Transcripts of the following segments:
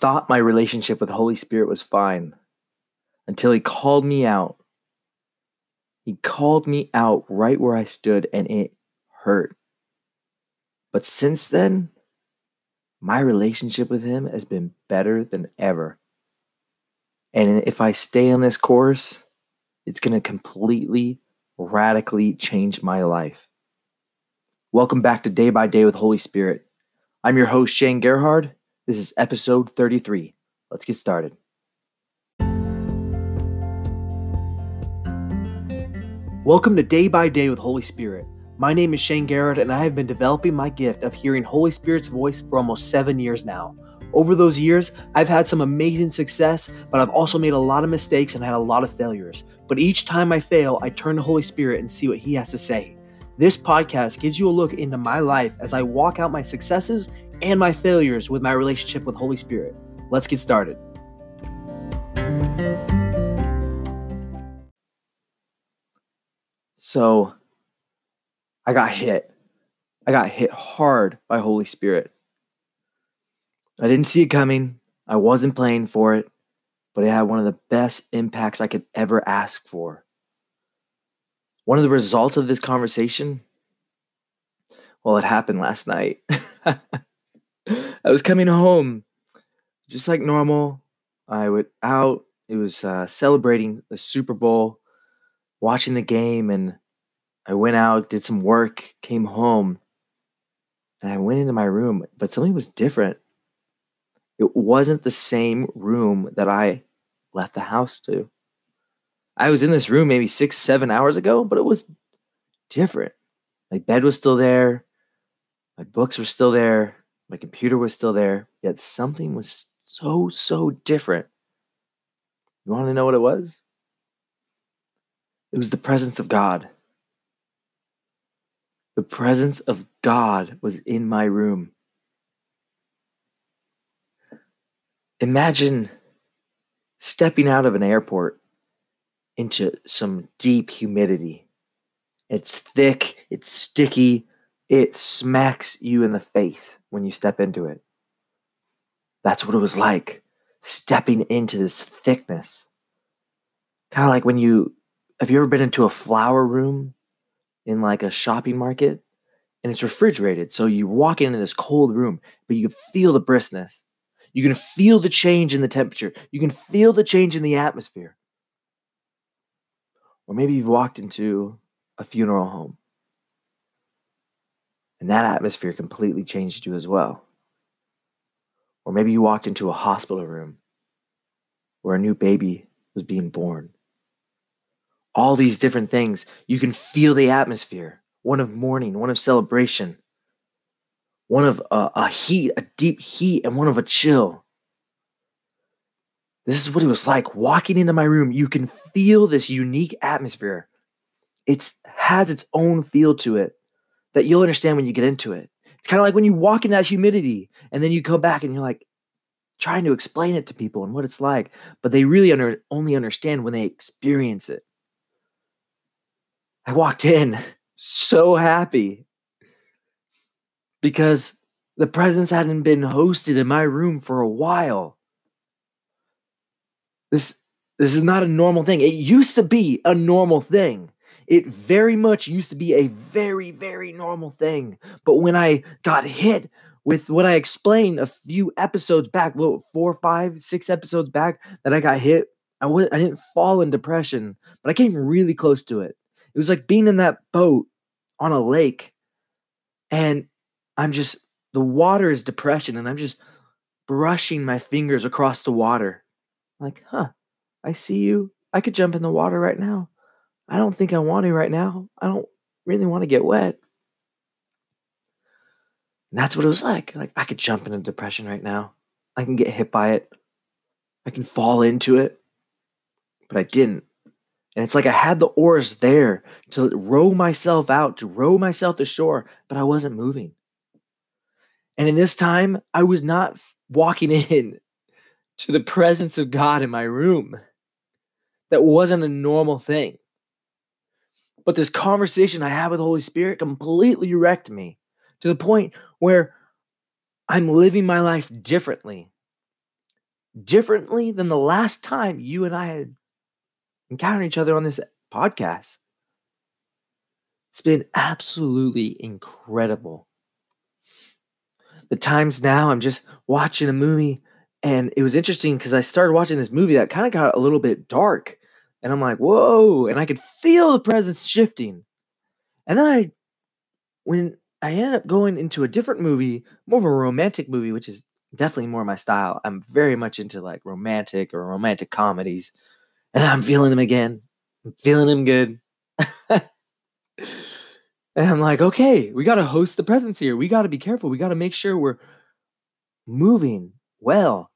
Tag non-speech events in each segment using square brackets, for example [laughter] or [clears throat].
thought my relationship with the Holy Spirit was fine until He called me out. He called me out right where I stood and it hurt. But since then, my relationship with Him has been better than ever. And if I stay on this course, it's going to completely, radically change my life. Welcome back to Day by Day with Holy Spirit. I'm your host, Shane Gerhard. This is episode 33. Let's get started. Welcome to Day by Day with Holy Spirit. My name is Shane Garrett, and I have been developing my gift of hearing Holy Spirit's voice for almost seven years now. Over those years, I've had some amazing success, but I've also made a lot of mistakes and had a lot of failures. But each time I fail, I turn to Holy Spirit and see what He has to say. This podcast gives you a look into my life as I walk out my successes and my failures with my relationship with Holy Spirit. Let's get started. So, I got hit. I got hit hard by Holy Spirit. I didn't see it coming. I wasn't playing for it, but it had one of the best impacts I could ever ask for. One of the results of this conversation, well, it happened last night. [laughs] I was coming home just like normal. I went out. It was uh, celebrating the Super Bowl, watching the game, and I went out, did some work, came home, and I went into my room, but something was different. It wasn't the same room that I left the house to. I was in this room maybe six, seven hours ago, but it was different. My bed was still there, my books were still there, my computer was still there, yet something was so, so different. You want to know what it was? It was the presence of God. The presence of God was in my room. Imagine stepping out of an airport into some deep humidity. It's thick, it's sticky, it smacks you in the face when you step into it. That's what it was like stepping into this thickness. Kind of like when you have you ever been into a flower room in like a shopping market and it's refrigerated. So you walk into this cold room, but you can feel the briskness. You can feel the change in the temperature. You can feel the change in the atmosphere. Or maybe you've walked into a funeral home and that atmosphere completely changed you as well. Or maybe you walked into a hospital room where a new baby was being born. All these different things, you can feel the atmosphere one of mourning, one of celebration, one of a, a heat, a deep heat, and one of a chill. This is what it was like walking into my room. You can feel this unique atmosphere. It has its own feel to it that you'll understand when you get into it. It's kind of like when you walk in that humidity and then you come back and you're like trying to explain it to people and what it's like, but they really under, only understand when they experience it. I walked in [laughs] so happy because the presence hadn't been hosted in my room for a while. This this is not a normal thing. It used to be a normal thing. It very much used to be a very, very normal thing. But when I got hit with what I explained a few episodes back, well, four, five, six episodes back, that I got hit, I I didn't fall in depression, but I came really close to it. It was like being in that boat on a lake, and I'm just, the water is depression, and I'm just brushing my fingers across the water. Like, huh, I see you. I could jump in the water right now. I don't think I want to right now. I don't really want to get wet. And that's what it was like. Like I could jump into depression right now. I can get hit by it. I can fall into it. But I didn't. And it's like I had the oars there to row myself out, to row myself ashore, but I wasn't moving. And in this time, I was not walking [laughs] in to the presence of God in my room. That wasn't a normal thing. But this conversation I had with the Holy Spirit completely wrecked me to the point where I'm living my life differently. differently than the last time you and I had encountered each other on this podcast. It's been absolutely incredible. The times now I'm just watching a movie, and it was interesting because I started watching this movie that kind of got a little bit dark. And I'm like, whoa. And I could feel the presence shifting. And then I, when I ended up going into a different movie, more of a romantic movie, which is definitely more my style. I'm very much into like romantic or romantic comedies. And I'm feeling them again. I'm feeling them good. [laughs] and I'm like, okay, we got to host the presence here. We got to be careful. We got to make sure we're moving well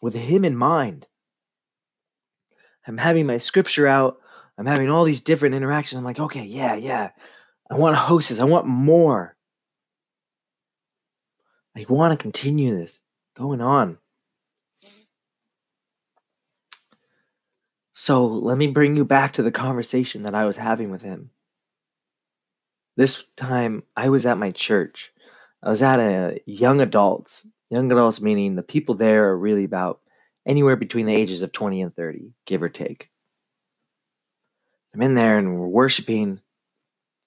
with Him in mind. I'm having my scripture out. I'm having all these different interactions. I'm like, okay, yeah, yeah. I want to host this. I want more. I want to continue this going on. So let me bring you back to the conversation that I was having with him. This time I was at my church. I was at a young adults. Young adults meaning the people there are really about anywhere between the ages of 20 and 30, give or take. I'm in there and we're worshiping,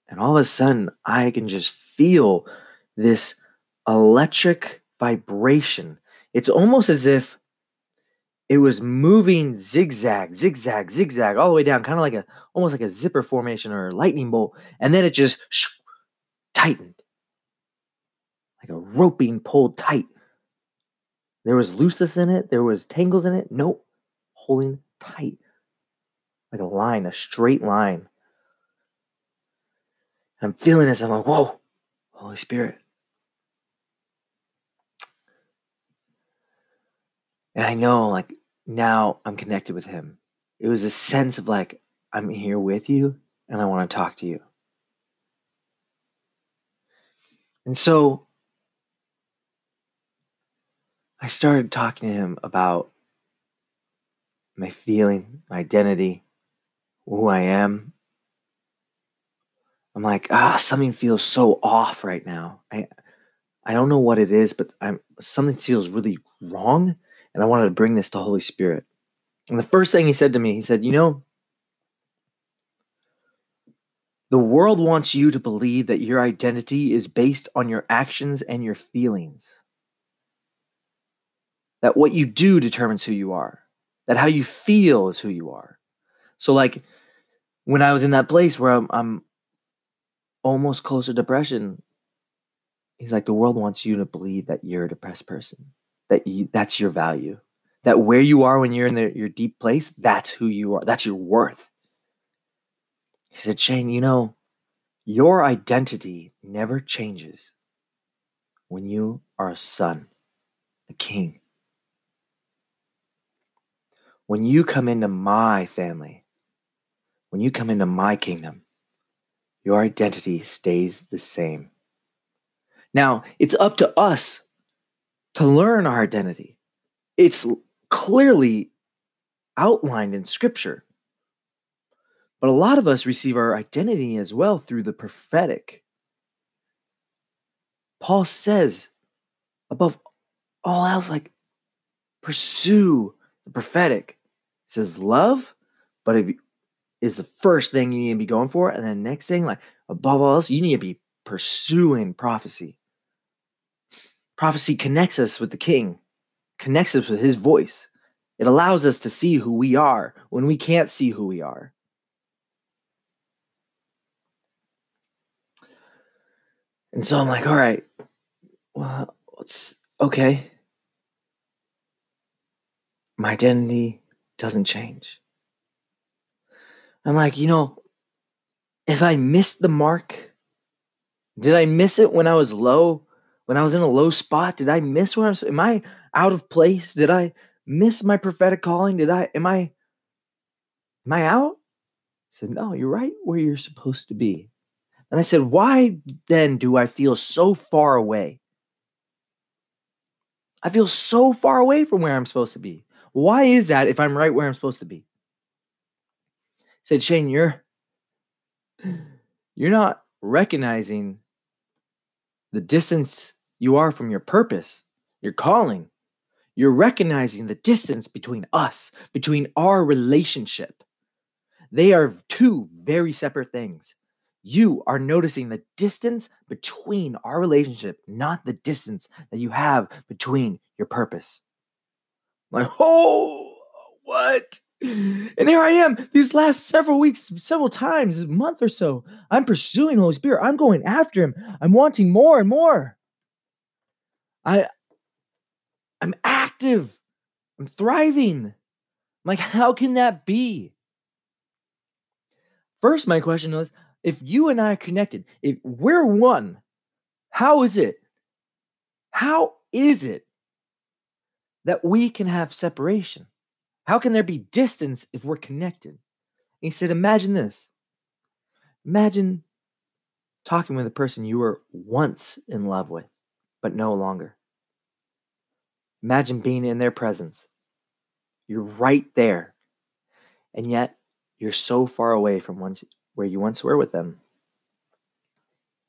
and all of a sudden I can just feel this electric vibration. It's almost as if it was moving zigzag, zigzag, zigzag all the way down, kind of like a almost like a zipper formation or a lightning bolt, and then it just tightened, like a rope being pulled tight. There was looseness in it, there was tangles in it. Nope, holding tight, like a line, a straight line. I'm feeling this. I'm like, whoa, Holy Spirit. And I know, like, now I'm connected with him. It was a sense of like, I'm here with you and I want to talk to you. And so I started talking to him about my feeling, my identity, who I am. I'm like, ah, something feels so off right now. I I don't know what it is, but I'm something feels really wrong and I wanted to bring this to Holy Spirit. And the first thing he said to me, he said, You know, the world wants you to believe that your identity is based on your actions and your feelings. That what you do determines who you are, that how you feel is who you are. So, like, when I was in that place where I'm, I'm almost close to depression, he's like, the world wants you to believe that you're a depressed person that you, that's your value. That where you are when you're in the, your deep place, that's who you are. That's your worth. He said, Shane, you know, your identity never changes when you are a son, a king. When you come into my family, when you come into my kingdom, your identity stays the same. Now, it's up to us to learn our identity. It's clearly outlined in Scripture. But a lot of us receive our identity as well through the prophetic. Paul says, above all else, like, pursue the prophetic. Says, love, but it is the first thing you need to be going for. And then next thing, like, above all else, you need to be pursuing prophecy. Prophecy connects us with the king, connects us with his voice. It allows us to see who we are when we can't see who we are. And so I'm like, all right, well, it's okay. My identity doesn't change. I'm like, you know, if I missed the mark, did I miss it when I was low? when I was in a low spot? Did I miss where I'm? Am I out of place? Did I miss my prophetic calling? Did I? Am I? Am I out? I said, no, you're right where you're supposed to be. And I said, why then do I feel so far away? I feel so far away from where I'm supposed to be. Why is that if I'm right where I'm supposed to be? I said, Shane, you're you're not recognizing the distance you are from your purpose, your calling. You're recognizing the distance between us, between our relationship. They are two very separate things. You are noticing the distance between our relationship, not the distance that you have between your purpose. Like, oh, what? And here I am, these last several weeks, several times, month or so, I'm pursuing Holy Spirit. I'm going after him. I'm wanting more and more. I I'm active. I'm thriving. I'm like, how can that be? First, my question was if you and I are connected, if we're one, how is it? How is it that we can have separation? How can there be distance if we're connected? And he said, Imagine this. Imagine talking with a person you were once in love with, but no longer. Imagine being in their presence. You're right there. And yet, you're so far away from once, where you once were with them.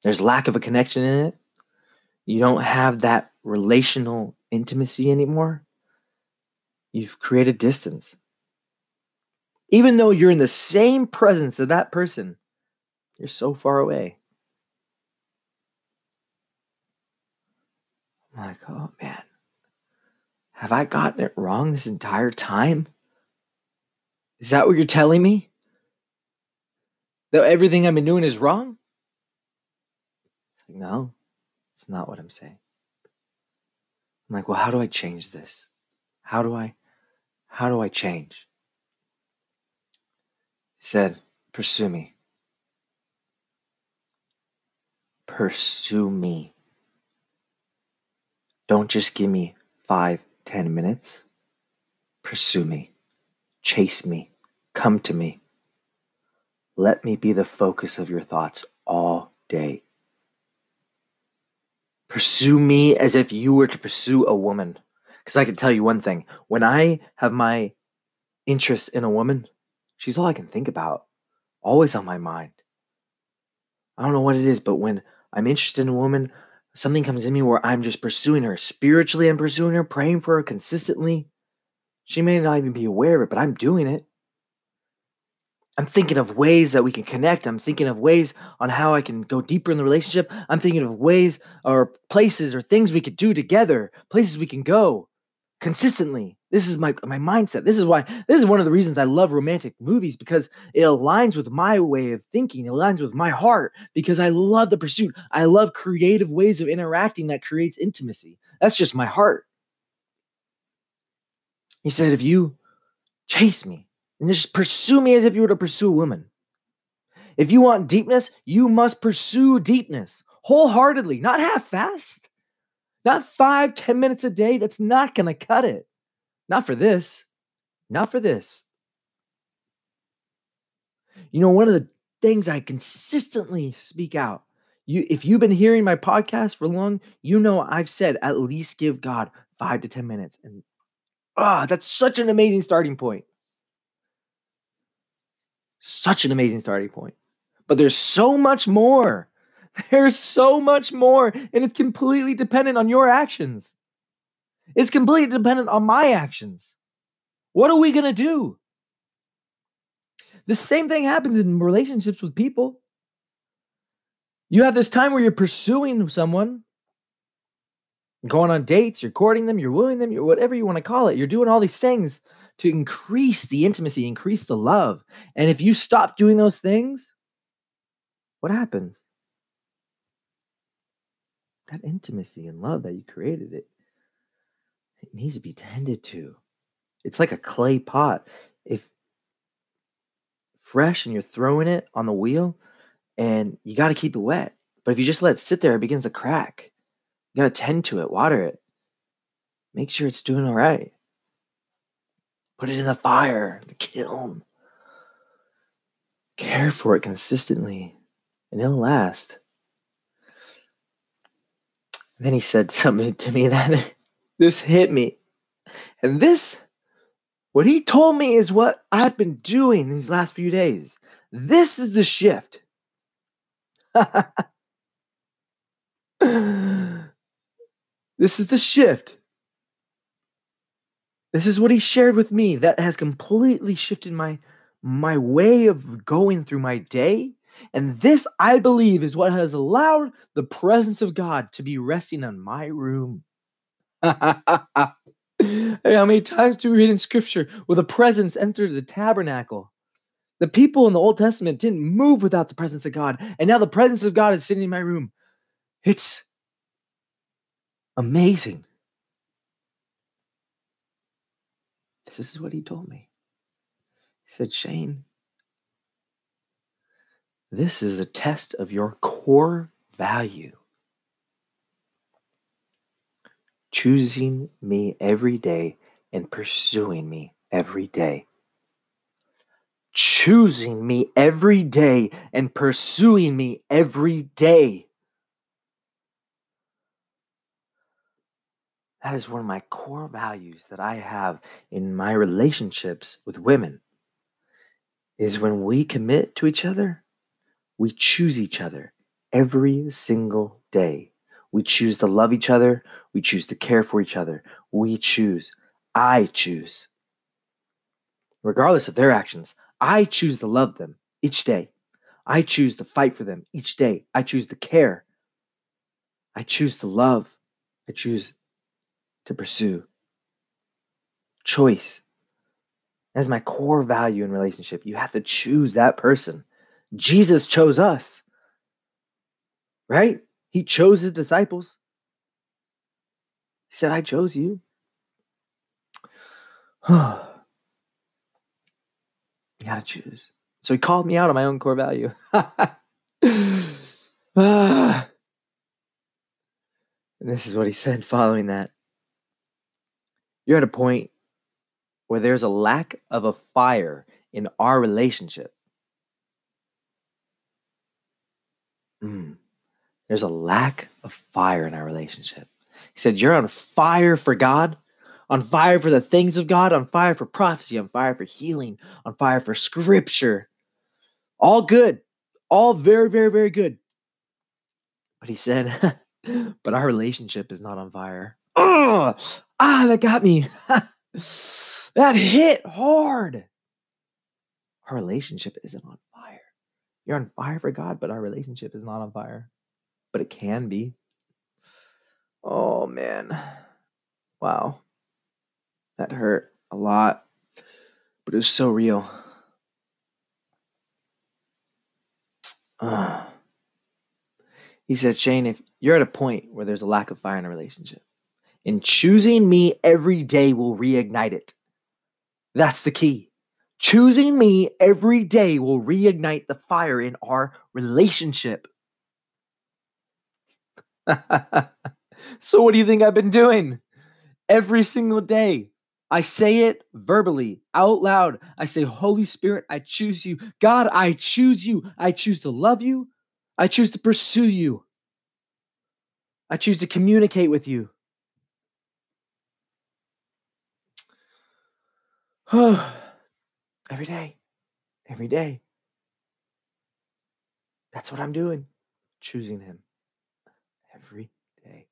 There's lack of a connection in it. You don't have that relational intimacy anymore. You've created distance. Even though you're in the same presence of that person, you're so far away. I'm like, oh man. Have I gotten it wrong this entire time? Is that what you're telling me? That everything I've been doing is wrong? No, it's not what I'm saying. I'm like, well, how do I change this? How do I, how do I change? He said, pursue me. Pursue me. Don't just give me five, ten minutes. Pursue me, chase me, come to me. Let me be the focus of your thoughts all day. Pursue me as if you were to pursue a woman. Because I can tell you one thing when I have my interest in a woman, she's all I can think about, always on my mind. I don't know what it is, but when I'm interested in a woman, something comes in me where I'm just pursuing her. Spiritually, I'm pursuing her, praying for her consistently. She may not even be aware of it, but I'm doing it. I'm thinking of ways that we can connect. I'm thinking of ways on how I can go deeper in the relationship. I'm thinking of ways or places or things we could do together, places we can go consistently. This is my my mindset. This is why this is one of the reasons I love romantic movies because it aligns with my way of thinking. It aligns with my heart because I love the pursuit. I love creative ways of interacting that creates intimacy. That's just my heart. He said if you chase me and just pursue me as if you were to pursue a woman. If you want deepness, you must pursue deepness wholeheartedly, not half-fast. Not five, ten minutes a day. That's not going to cut it. Not for this. Not for this. You know, one of the things I consistently speak out. You, if you've been hearing my podcast for long, you know I've said at least give God five to ten minutes, and ah, oh, that's such an amazing starting point. Such an amazing starting point. But there's so much more. [laughs] There's so much more, and it's completely dependent on your actions. It's completely dependent on my actions. What are we going to do? The same thing happens in relationships with people. You have this time where you're pursuing someone, going on dates, you're courting them, you're wooing them, you're whatever you want to call it. You're doing all these things to increase the intimacy, increase the love. And if you stop doing those things, what happens? That intimacy and love that you created it it needs to be tended to. It's like a clay pot. If fresh and you're throwing it on the wheel, and you got to keep it wet. But if you just let it sit there, it begins to crack. You got to tend to it, water it. Make sure it's doing all right. Put it in the fire, the kiln. Care for it consistently, and it'll last. And then he said [laughs] something to me that [laughs] this hit me. And this, what he told me is what I've been doing these last few days. This is the shift. [laughs] this is the shift. This is what he shared with me that has completely shifted my my way of going through my day. And this, I believe, is what has allowed the presence of God to be resting on my room. [laughs] How many times do we read in scripture where the presence entered the tabernacle? The people in the Old Testament didn't move without the presence of God. And now the presence of God is sitting in my room. It's amazing. This is what he told me. He said, Shane, this is a test of your core value. Choosing me every day and pursuing me every day. Choosing me every day and pursuing me every day. That is one of my core values that I have in my relationships with women. Is when we commit to each other, we choose each other every single day. We choose to love each other. We choose to care for each other. We choose. I choose. Regardless of their actions, I choose to love them each day. I choose to fight for them each day. I choose to care. I choose to love. I choose to pursue. Choice. That's my core value in relationship. You have to choose that person. Jesus chose us, right? He chose his disciples. He said, I chose you. [sighs] you gotta choose. So he called me out on my own core value. [laughs] [sighs] and this is what he said following that. You're at a point where there's a lack of a fire in our relationship. Mm. There's a lack of fire in our relationship. He said, You're on fire for God, on fire for the things of God, on fire for prophecy, on fire for healing, on fire for scripture. All good, all very, very, very good. But he said, [laughs] But our relationship is not on fire. Oh, ah, that got me. [laughs] that hit hard. Our relationship isn't on fire. You're on fire for God, but our relationship is not on fire. But it can be. Oh, man. Wow. That hurt a lot, but it was so real. Uh. [sighs] He said, Shane, if you're at a point where there's a lack of fire in a relationship, and choosing me every day will reignite it. That's the key. Choosing me every day will reignite the fire in our relationship. [laughs] so, what do you think I've been doing? Every single day, I say it verbally, out loud. I say, Holy Spirit, I choose you. God, I choose you. I choose to love you. I choose to pursue you. I choose to communicate with you. [sighs] every day, every day. That's what I'm doing, choosing Him every day.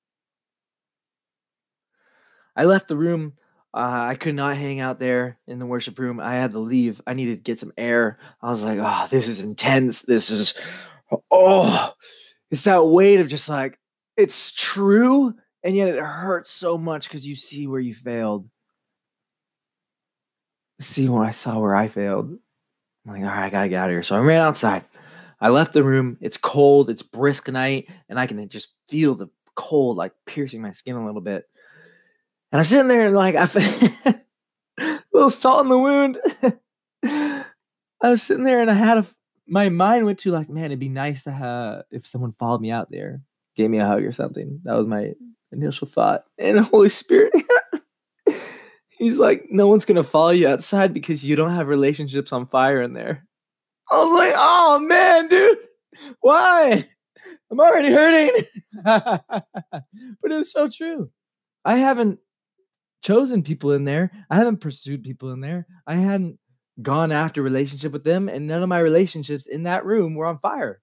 I left the room. Uh, I could not hang out there in the worship room. I had to leave. I needed to get some air. I was like, oh, this is intense. This is, oh, it's that weight of just like, it's true. And yet it hurts so much because you see where you failed see when I saw where I failed. I'm like, all right, I gotta get out of here. So I ran outside. I left the room. It's cold. It's brisk night, and I can just feel the cold like piercing my skin a little bit. And I'm sitting there and like I a [laughs] little salt in the wound. [laughs] I was sitting there and I had a my mind went to like, man, it'd be nice to have if someone followed me out there, gave me a hug or something. That was my initial thought. And the Holy Spirit [laughs] He's like, no one's gonna follow you outside because you don't have relationships on fire in there. I was like, oh man, dude, why? I'm already hurting. [laughs] but it's so true. I haven't chosen people in there. I haven't pursued people in there. I hadn't gone after relationship with them, and none of my relationships in that room were on fire.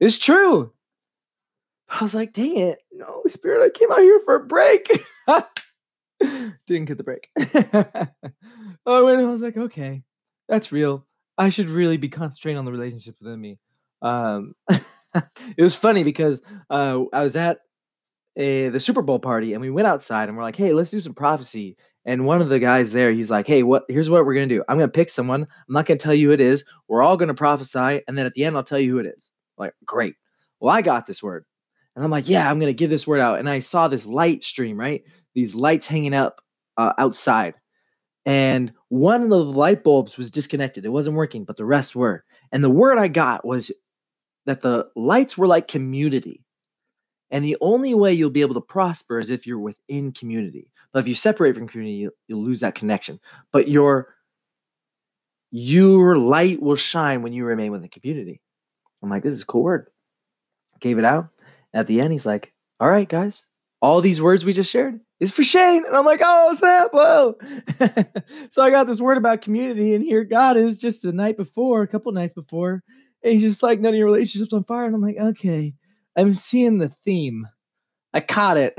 It's true. I was like, dang it, Holy Spirit, I came out here for a break. [laughs] [laughs] Didn't get the break. [laughs] oh, and I was like, okay, that's real. I should really be concentrating on the relationship within me. Um, [laughs] it was funny because uh, I was at a, the Super Bowl party and we went outside and we're like, hey, let's do some prophecy. And one of the guys there, he's like, hey, what? Here's what we're gonna do. I'm gonna pick someone. I'm not gonna tell you who it is. We're all gonna prophesy, and then at the end, I'll tell you who it is. I'm like, great. Well, I got this word, and I'm like, yeah, I'm gonna give this word out. And I saw this light stream, right? These lights hanging up uh, outside, and one of the light bulbs was disconnected. It wasn't working, but the rest were. And the word I got was that the lights were like community. And the only way you'll be able to prosper is if you're within community. But if you separate from community, you'll, you'll lose that connection. But your your light will shine when you remain with the community. I'm like, this is a cool word. Gave it out. At the end, he's like, all right, guys, all these words we just shared is for Shane. And I'm like, oh, snap, whoa. [laughs] so I got this word about community, and here God is just the night before, a couple nights before. And he's just like, none of your relationships on fire. And I'm like, okay, I'm seeing the theme. I caught it.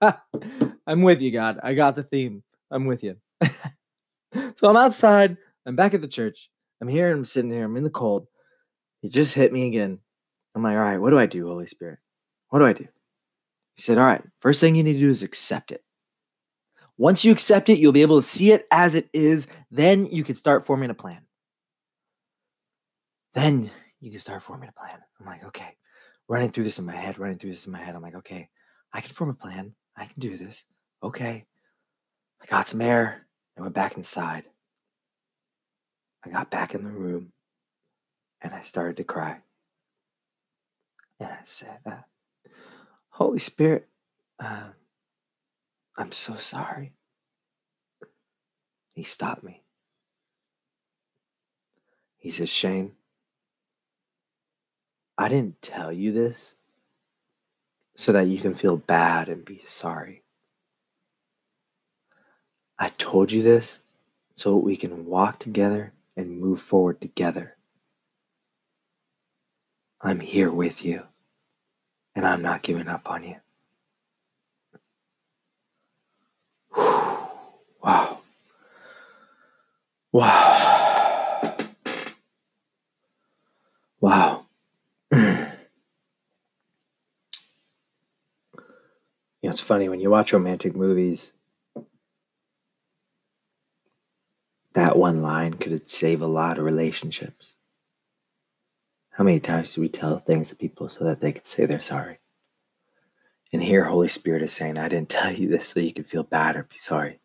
[laughs] I'm with you, God. I got the theme. I'm with you. [laughs] so I'm outside. I'm back at the church. I'm here. I'm sitting here. I'm in the cold. He just hit me again. I'm like, all right, what do I do, Holy Spirit? What do I do? He said, all right, first thing you need to do is accept it. Once you accept it, you'll be able to see it as it is. Then you can start forming a plan. Then you can start forming a plan. I'm like, okay, running through this in my head, running through this in my head. I'm like, okay, I can form a plan. I can do this. Okay. I got some air. I went back inside. I got back in the room and I started to cry. And I said, uh, Holy Spirit, uh, I'm so sorry. He stopped me. He said, Shane, I didn't tell you this so that you can feel bad and be sorry. I told you this so we can walk together and move forward together. I'm here with you, and I'm not giving up on you. Wow. Wow. Wow. [clears throat] you know, it's funny when you watch romantic movies, that one line could save a lot of relationships. How many times do we tell things to people so that they can say they're sorry? And here, Holy Spirit is saying, I didn't [laughs] tell you this so you could feel bad or be sorry.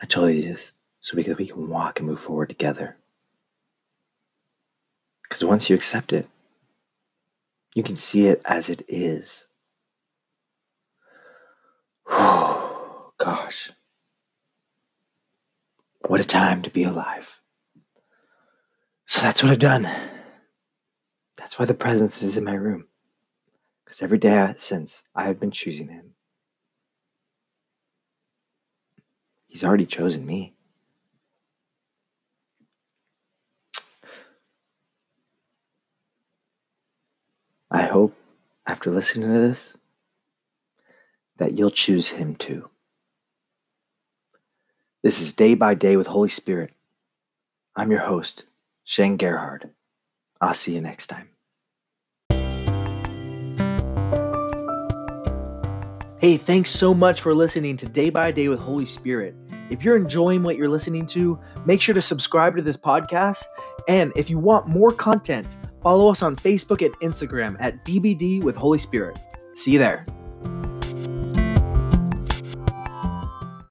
I told you this so we we can walk and move forward together. Because once you accept it, you can see it as it is. [sighs] Gosh. What a time to be alive. So that's what I've done. That's why the presence is in my room. Because every day since, I have been choosing Him. He's already chosen me. I hope after listening to this that you'll choose Him too. This is Day by Day with Holy Spirit. I'm your host, Shane Gerhard. I'll see you next time. Hey, thanks so much for listening to Day by Day with Holy Spirit. If you're enjoying what you're listening to, make sure to subscribe to this podcast. And if you want more content, follow us on Facebook and Instagram at DBD with Holy Spirit. See you there.